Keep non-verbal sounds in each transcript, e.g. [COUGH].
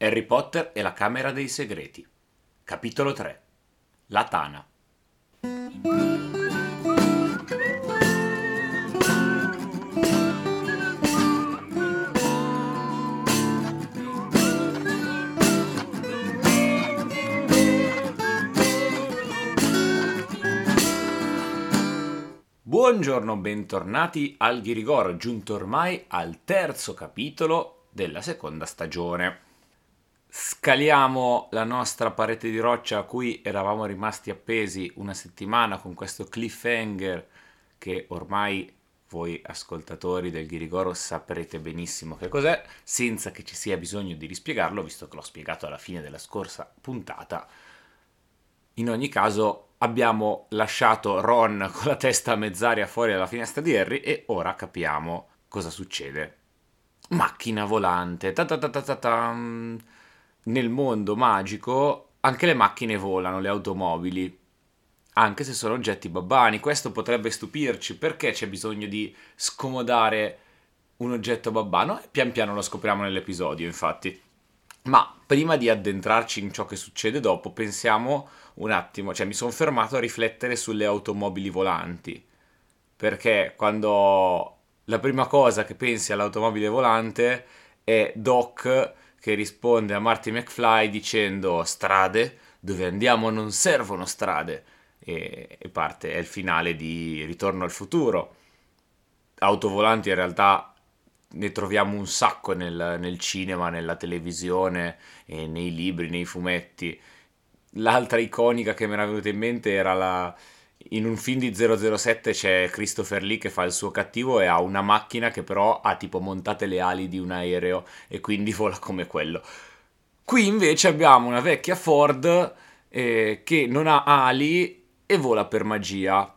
Harry Potter e la Camera dei Segreti. Capitolo 3. La Tana. Buongiorno, bentornati al Ghirigoro, giunto ormai al terzo capitolo della seconda stagione. Scaliamo la nostra parete di roccia a cui eravamo rimasti appesi una settimana con questo cliffhanger che ormai voi ascoltatori del Ghirigoro saprete benissimo che cos'è, senza che ci sia bisogno di rispiegarlo, visto che l'ho spiegato alla fine della scorsa puntata. In ogni caso abbiamo lasciato Ron con la testa a mezz'aria fuori dalla finestra di Harry e ora capiamo cosa succede. Macchina volante. Ta-ta-ta-ta-ta-tam nel mondo magico anche le macchine volano, le automobili, anche se sono oggetti babbani. Questo potrebbe stupirci perché c'è bisogno di scomodare un oggetto babbano e pian piano lo scopriamo nell'episodio, infatti. Ma prima di addentrarci in ciò che succede dopo, pensiamo un attimo, cioè mi sono fermato a riflettere sulle automobili volanti. Perché quando la prima cosa che pensi all'automobile volante è Doc che risponde a Marty McFly dicendo strade, dove andiamo non servono strade. E, e parte, è il finale di Ritorno al futuro. Autovolanti in realtà ne troviamo un sacco nel, nel cinema, nella televisione, nei libri, nei fumetti. L'altra iconica che mi era venuta in mente era la, in un film di 007 c'è Christopher Lee che fa il suo cattivo e ha una macchina che però ha tipo montate le ali di un aereo e quindi [LAUGHS] vola come quello. Qui invece abbiamo una vecchia Ford eh, che non ha ali e vola per magia.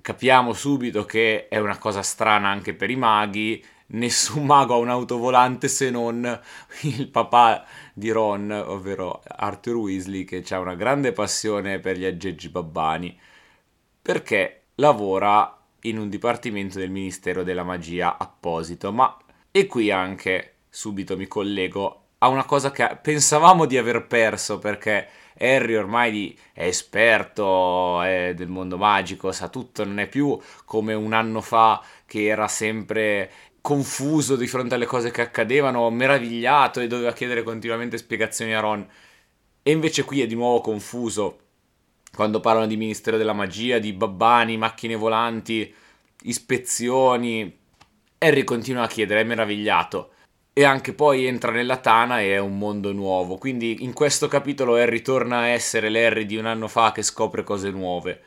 Capiamo subito che è una cosa strana anche per i maghi. Nessun mago ha un'auto volante se non il papà di Ron, ovvero Arthur Weasley, che ha una grande passione per gli aggeggi babbani perché lavora in un dipartimento del Ministero della Magia apposito, ma e qui anche subito mi collego a una cosa che pensavamo di aver perso perché Harry ormai è esperto è del mondo magico, sa tutto, non è più come un anno fa che era sempre confuso di fronte alle cose che accadevano, meravigliato e doveva chiedere continuamente spiegazioni a Ron. E invece qui è di nuovo confuso quando parlano di Ministero della Magia, di babbani, macchine volanti, ispezioni. Harry continua a chiedere, è meravigliato. E anche poi entra nella Tana e è un mondo nuovo. Quindi in questo capitolo Harry torna a essere l'Harry di un anno fa che scopre cose nuove.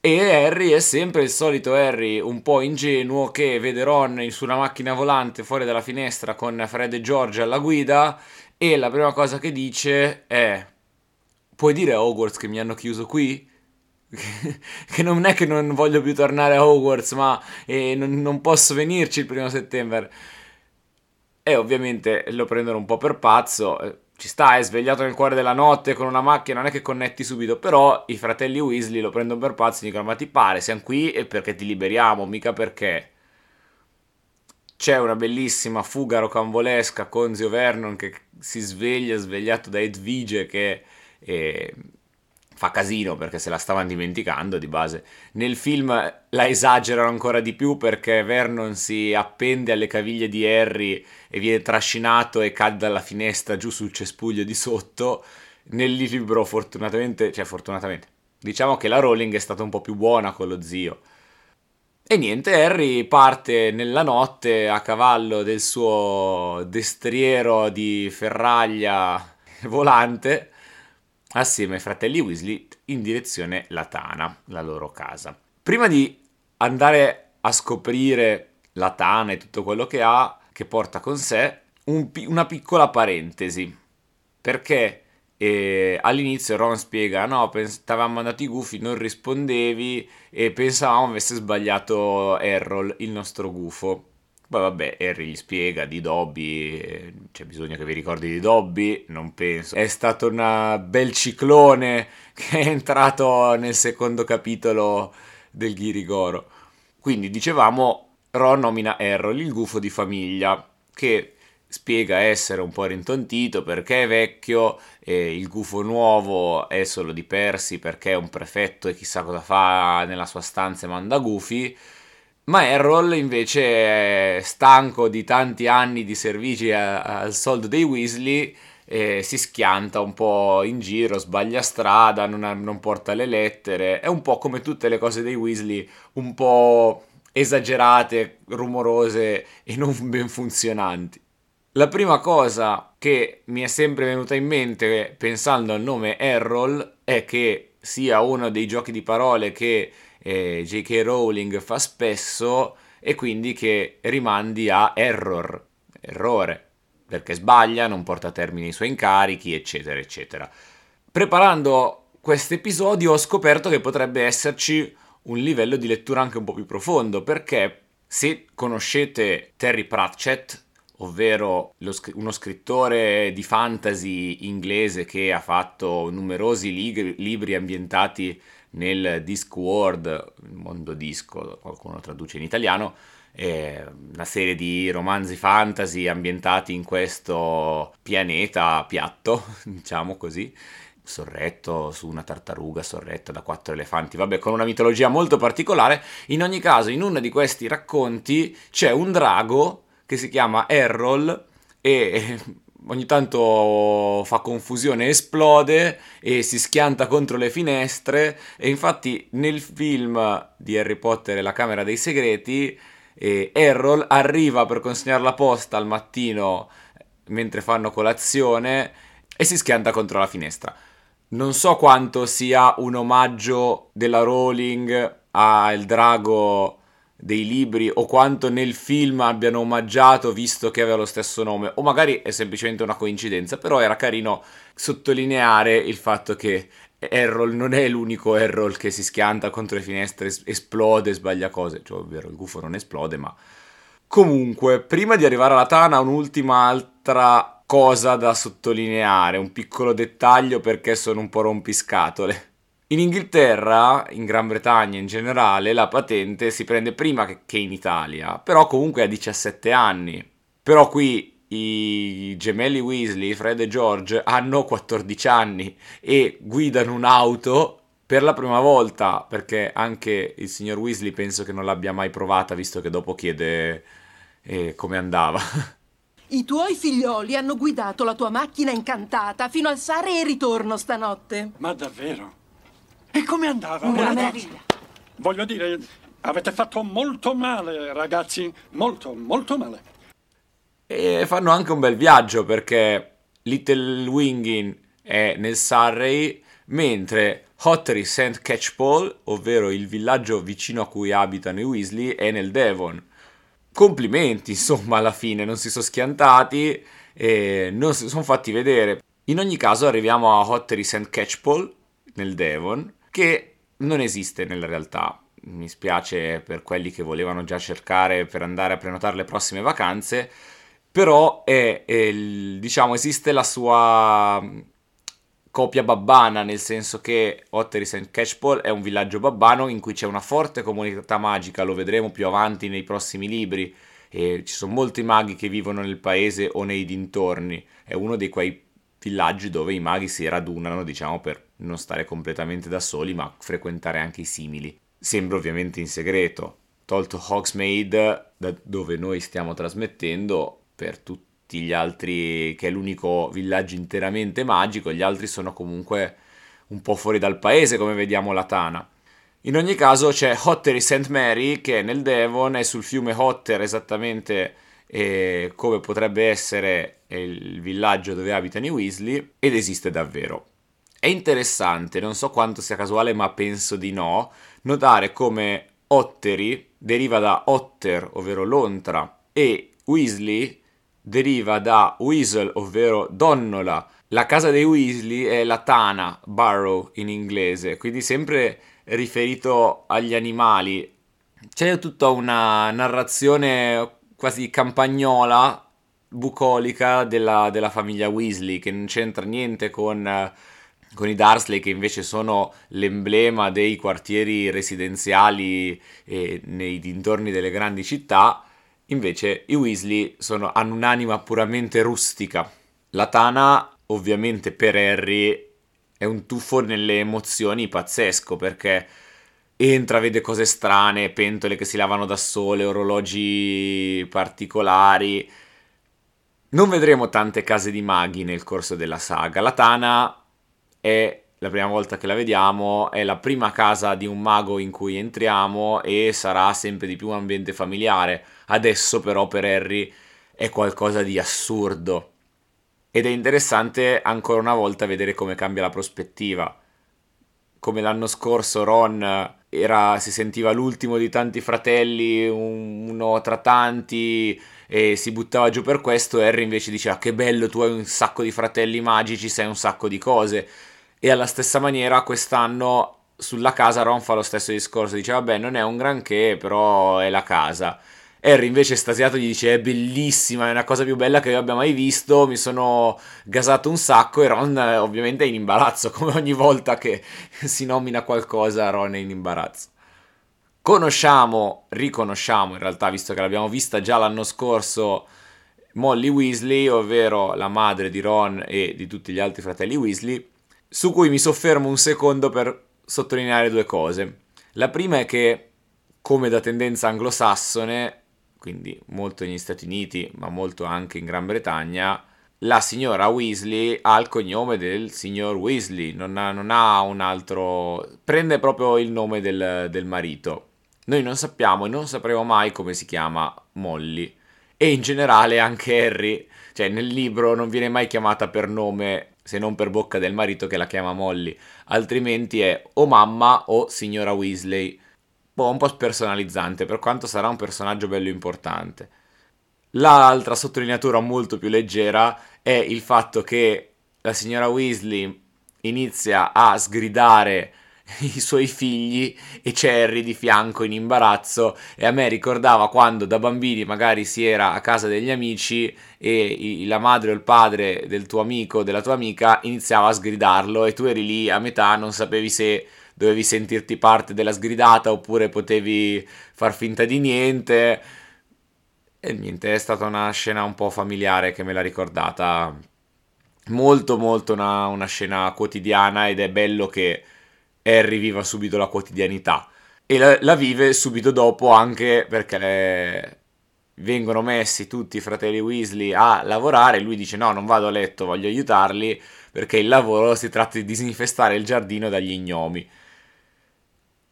E Harry è sempre il solito Harry, un po' ingenuo, che vede Ron su una macchina volante fuori dalla finestra con Fred e George alla guida e la prima cosa che dice è puoi dire a Hogwarts che mi hanno chiuso qui? [LAUGHS] che non è che non voglio più tornare a Hogwarts, ma eh, non, non, posso venirci il primo settembre. E ovviamente lo prendono un po' per pazzo. Eh, ci sta, è svegliato nel cuore della notte con una macchina, non è che connetti subito, però i fratelli Weasley lo prendono per pazzo e dicono ma ti pare, siamo qui e perché ti liberiamo, mica perché. C'è una bellissima fuga rocambolesca con Zio Vernon che si sveglia, svegliato da Edvige che e fa casino perché se la stavano dimenticando di base. Nel film la esagerano ancora di più perché Vernon si appende alle caviglie di Harry e viene trascinato e cade dalla finestra giù sul cespuglio di sotto. Nel libro fortunatamente, cioè fortunatamente, diciamo che la Rowling è stata un po' più buona con lo zio. E niente, Harry parte nella notte a cavallo del suo destriero di ferraglia volante assieme ai fratelli Weasley in direzione Latana, la loro casa. Prima di andare a scoprire Latana e tutto quello che ha, che porta con sé, un, una piccola parentesi. Perché eh, all'inizio Ron spiega: No, pens- t'avevamo mandato i gufi, non rispondevi e pensavamo avesse sbagliato Errol, il nostro gufo. Poi vabbè, Harry gli spiega di Dobby, eh, c'è bisogno che vi ricordi di Dobby, non penso. È stato un bel ciclone [LAUGHS] che è entrato nel secondo capitolo del Ghirigoro. Quindi dicevamo, Ron nomina Errol, il gufo di famiglia, che spiega essere un po' rintontito perché è vecchio, e il gufo nuovo è solo di Percy perché è un prefetto e chissà cosa fa nella sua stanza e manda gufi. Ma Errol invece è stanco di tanti anni di servigi al soldo dei Weasley e si schianta un po' in giro, sbaglia strada, non, ha, non porta le lettere. È un po' come tutte le cose dei Weasley, un po' esagerate, rumorose e non ben funzionanti. La prima cosa che mi è sempre venuta in mente pensando al nome Errol è che sia uno dei giochi di parole che eh, J.K. Rowling fa spesso e quindi che rimandi a error, errore, perché sbaglia, non porta a termine i suoi incarichi, eccetera, eccetera. Preparando questo episodio ho scoperto che potrebbe esserci un livello di lettura anche un po' più profondo, perché se conoscete Terry Pratchett, ovvero uno scrittore di fantasy inglese che ha fatto numerosi libri ambientati nel Discworld, il mondo disco, qualcuno traduce in italiano, eh, una serie di romanzi fantasy ambientati in questo pianeta piatto, [LAUGHS] diciamo così, sorretto su una tartaruga sorretta da quattro elefanti, vabbè, con una mitologia molto particolare. In ogni caso, in uno di questi racconti c'è un drago che si chiama Errol e ogni tanto fa confusione, esplode e si schianta contro le finestre e infatti nel film di Harry Potter e la Camera dei Segreti eh, Errol arriva per consegnare la posta al mattino mentre fanno colazione e si schianta contro la finestra. Non so quanto sia un omaggio della Rowling al drago dei libri o quanto nel film abbiano omaggiato visto che aveva lo stesso nome. O magari è semplicemente una coincidenza però era carino sottolineare il fatto che Errol non è l'unico Errol che si schianta contro le finestre esplode sbaglia cose. Cioè ovvero il gufo non esplode ma comunque prima di arrivare alla Tana un'ultima altra cosa da sottolineare un piccolo dettaglio perché sono un po' rompiscatole in Inghilterra, in Gran Bretagna in generale, la patente si prende prima che in Italia, però comunque a 17 anni. Però qui i gemelli Weasley, Fred e George, hanno 14 anni e guidano un'auto per la prima volta, perché anche il signor Weasley penso che non l'abbia mai provata, visto che dopo chiede eh, come andava. I tuoi figlioli hanno guidato la tua macchina incantata fino al Sare e ritorno stanotte. Ma davvero? E come andava? Una meraviglia. Voglio dire, avete fatto molto male, ragazzi. Molto, molto male. E fanno anche un bel viaggio perché Little Wingin è nel Surrey, mentre Hottery St. Catchpole, ovvero il villaggio vicino a cui abitano i Weasley, è nel Devon. Complimenti, insomma, alla fine non si sono schiantati e non si sono fatti vedere. In ogni caso arriviamo a Hottery St. Catchpole, nel Devon, che non esiste nella realtà. Mi spiace per quelli che volevano già cercare per andare a prenotare le prossime vacanze, però è, è diciamo, esiste la sua mm, copia babbana, nel senso che Ottery St. Catchpole è un villaggio babbano in cui c'è una forte comunità magica, lo vedremo più avanti nei prossimi libri, e ci sono molti maghi che vivono nel paese o nei dintorni, è uno di quei villaggi dove i maghi si radunano, diciamo, per non stare completamente da soli, ma frequentare anche i simili. Sembra ovviamente in segreto. Tolto Hogsmeade, da dove noi stiamo trasmettendo, per tutti gli altri, che è l'unico villaggio interamente magico, gli altri sono comunque un po' fuori dal paese, come vediamo la Tana. In ogni caso c'è Hottery St. Mary, che è nel Devon, è sul fiume Hotter esattamente eh, come potrebbe essere il villaggio dove abitano i Weasley, ed esiste davvero. È interessante, non so quanto sia casuale, ma penso di no, notare come Ottery deriva da Otter, ovvero lontra, e Weasley deriva da Weasel, ovvero donnola. La casa dei Weasley è la tana, burrow in inglese, quindi sempre riferito agli animali. C'è tutta una narrazione quasi campagnola, bucolica della, della famiglia Weasley, che non c'entra niente con con i Darsley che invece sono l'emblema dei quartieri residenziali eh, nei dintorni delle grandi città Invece i Weasley sono, hanno un'anima puramente rustica. La Tana, ovviamente per Harry, è un tuffo nelle emozioni pazzesco perché entra, vede cose strane, pentole che si lavano da sole, orologi particolari. Non vedremo tante case di maghi nel corso della saga. La Tana è la prima volta che la vediamo, è la prima casa di un mago in cui entriamo e sarà sempre di più un ambiente familiare. Adesso però per Harry è qualcosa di assurdo. Ed è interessante ancora una volta vedere come cambia la prospettiva. Come l'anno scorso Ron era, si sentiva l'ultimo di tanti fratelli, uno tra tanti, e si buttava giù per questo. Harry invece diceva: Che bello, tu hai un sacco di fratelli magici, sai un sacco di cose. E alla stessa maniera, quest'anno sulla casa Ron fa lo stesso discorso: dice, vabbè, non è un granché, però è la casa. Harry invece estasiato gli dice è bellissima, è una cosa più bella che io abbia mai visto, mi sono gasato un sacco e Ron ovviamente è in imbarazzo, [LAUGHS] come ogni volta che si nomina qualcosa Ron è in imbarazzo. Conosciamo, riconosciamo in realtà, visto che l'abbiamo vista già l'anno scorso, Molly Weasley, ovvero la madre di Ron e di tutti gli altri fratelli Weasley, su cui mi soffermo un secondo per sottolineare due cose. La prima è che, come da tendenza anglosassone, quindi molto negli Stati Uniti, ma molto anche in Gran Bretagna, la signora Weasley ha il cognome del signor Weasley, non ha, non ha un altro... prende proprio il nome del, del, marito. Noi non sappiamo e non sapremo mai come si chiama Molly. E in generale anche Harry, cioè nel libro non viene mai chiamata per nome se non per bocca del marito che la chiama Molly, altrimenti è o mamma o signora Weasley boh, un po' spersonalizzante, per quanto sarà un personaggio bello importante. L'altra sottolineatura molto più leggera è il fatto che la signora Weasley inizia a sgridare [LAUGHS] i suoi figli e Cherry di fianco in imbarazzo e a me ricordava quando da bambini magari si era a casa degli amici e la madre o il padre del tuo amico o della tua amica iniziava a sgridarlo e tu eri lì a metà non sapevi se dovevi sentirti parte della sgridata oppure potevi far finta di niente. E niente, è stata una scena un po' familiare che me l'ha ricordata. Molto, molto una, una scena quotidiana ed è bello che Harry viva subito la quotidianità. E la, la vive subito dopo anche perché le, vengono messi tutti i fratelli Weasley a lavorare. Lui dice: No, non vado a letto, voglio aiutarli perché il lavoro si tratta di disinfestare il giardino dagli gnomi.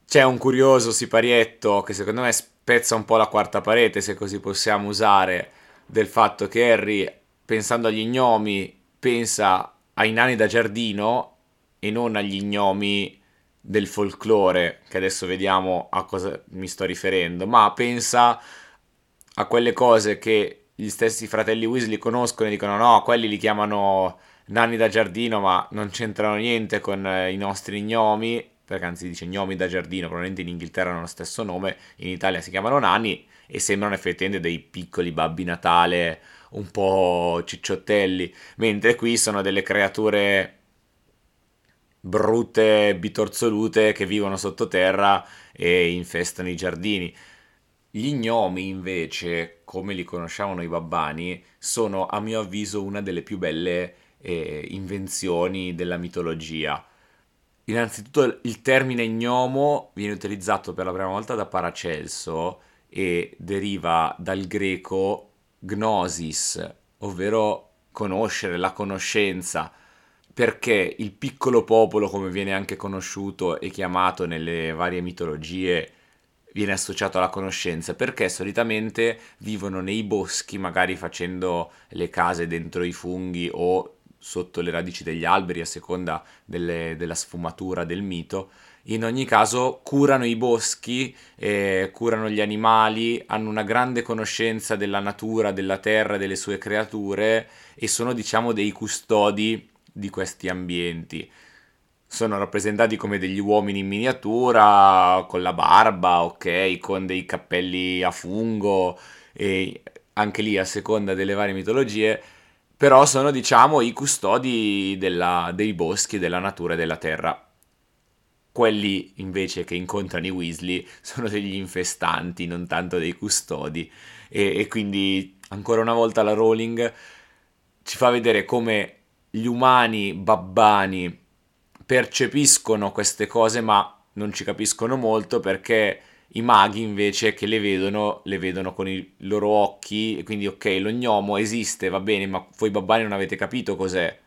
C'è un curioso siparietto che secondo me spezza un po' la quarta parete, se così possiamo usare, del fatto che Harry, pensando agli gnomi, pensa ai nani da giardino e non agli gnomi del folklore, che adesso vediamo a cosa mi sto riferendo, ma pensa a quelle cose che gli stessi fratelli Weasley conoscono e dicono no, quelli li chiamano nani da giardino, ma non c'entrano niente con eh, i nostri gnomi perché anzi dice gnomi da giardino, probabilmente in Inghilterra hanno lo stesso nome, in Italia si chiamano nani e sembrano effettivamente dei piccoli babbi Natale un po' cicciottelli, mentre qui sono delle creature brutte, bitorzolute che vivono sottoterra e infestano i giardini. Gli gnomi invece, come li conosciamo i babbani, sono a mio avviso una delle più belle eh, invenzioni della mitologia Innanzitutto il termine gnomo viene utilizzato per la prima volta da Paracelso e deriva dal greco gnosis, ovvero conoscere, la conoscenza, perché il piccolo popolo, come viene anche conosciuto e chiamato nelle varie mitologie, viene associato alla conoscenza perché solitamente vivono nei boschi, magari facendo le case dentro i funghi o sotto le radici degli alberi a seconda delle, della sfumatura del mito. In ogni caso curano i boschi, eh, curano gli animali, hanno una grande conoscenza della natura, della terra, delle sue creature e sono diciamo dei custodi di questi ambienti. Sono rappresentati come degli uomini in miniatura, con la barba, ok, con dei cappelli a fungo e anche lì a seconda delle varie mitologie però sono diciamo i custodi della, dei boschi, della natura e della terra. quelli invece che incontrano i Weasley sono degli infestanti, non tanto dei custodi. E, e quindi ancora una volta la Rowling ci fa vedere come gli umani babbani percepiscono queste cose ma non ci capiscono molto perché i maghi invece che le vedono, le vedono con i loro occhi, quindi ok, lo gnomo esiste, va bene, ma voi babbani non avete capito cos'è.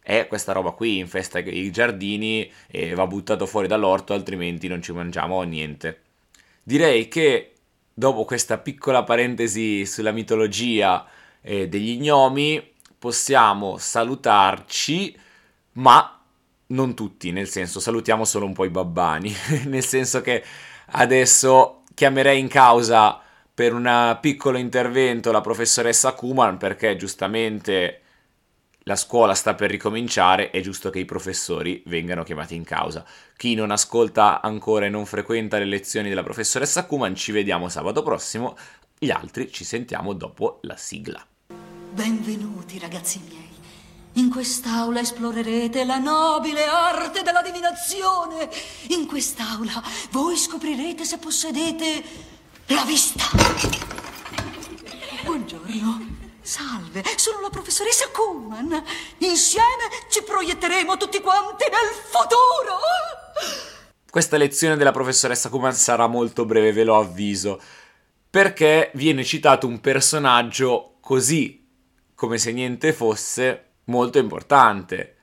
È questa roba qui, infesta i giardini e va buttato fuori dall'orto, altrimenti non ci mangiamo niente. Direi che dopo questa piccola parentesi sulla mitologia eh, degli gnomi, possiamo salutarci, ma non tutti, nel senso salutiamo solo un po' i babbani, [LAUGHS] nel senso che adesso chiamerei in causa per un piccolo intervento la professoressa Kuman perché giustamente la scuola sta per ricominciare, è giusto che i professori vengano chiamati in causa. Chi non ascolta ancora e non frequenta le lezioni della professoressa Kuman, ci vediamo sabato prossimo, gli altri ci sentiamo dopo la sigla. Benvenuti ragazzi miei. In quest'aula esplorerete la nobile arte della divinazione. In quest'aula voi scoprirete se possedete la vista. Buongiorno. Salve, sono la professoressa Kuhlman. Insieme ci proietteremo tutti quanti nel futuro. Questa lezione della professoressa Kuhlman sarà molto breve, ve lo avviso, perché viene citato un personaggio così come se niente fosse molto importante.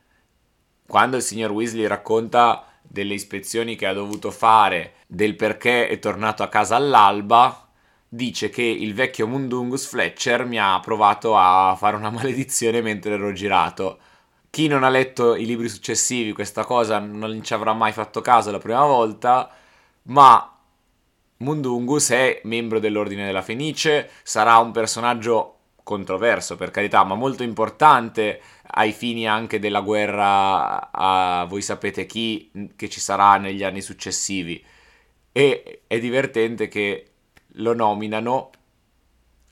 Quando il signor Weasley racconta delle ispezioni che ha dovuto fare, del perché è tornato a casa all'alba, dice che il vecchio Mundungus Fletcher mi ha provato a fare una [LAUGHS] maledizione mentre ero girato. Chi non ha letto i libri successivi questa cosa non ci avrà mai fatto caso la prima volta, ma Mundungus è membro dell'Ordine della Fenice, sarà un personaggio controverso per carità, ma molto importante ai fini anche della guerra a voi sapete chi che ci sarà negli anni successivi. E è divertente che lo nominano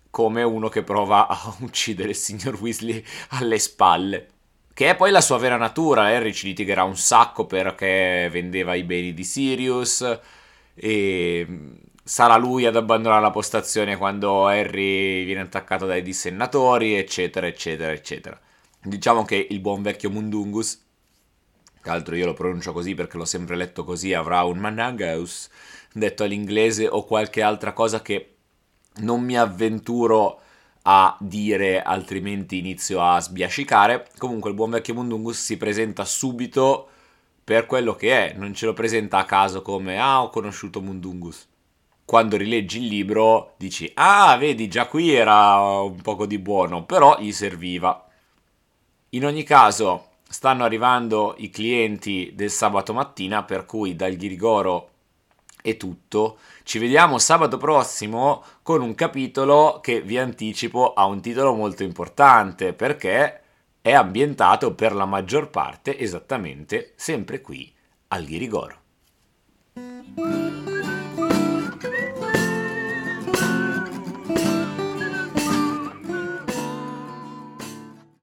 come uno che prova a [LAUGHS] uccidere il signor Weasley alle spalle. Che è poi la sua vera natura. Harry ci litigherà un sacco perché vendeva i beni di Sirius. E sarà lui ad abbandonare la postazione quando Harry viene attaccato dai dissennatori, eccetera, eccetera, eccetera. Diciamo che il buon vecchio Mundungus, che altro io lo pronuncio così perché l'ho sempre letto così, avrà un Manangaus detto all'inglese o qualche altra cosa che non mi avventuro a dire, altrimenti inizio a sbiascicare. Comunque il buon vecchio Mundungus si presenta subito per quello che è, non ce lo presenta a caso come ah ho conosciuto Mundungus quando rileggi il libro dici ah vedi già qui era un poco di buono però gli serviva. In ogni caso stanno arrivando i clienti del sabato mattina per cui dal Ghirigoro è tutto. Ci vediamo sabato prossimo con un capitolo che vi anticipo ha un titolo molto importante perché è ambientato per la maggior parte esattamente sempre qui al Ghirigoro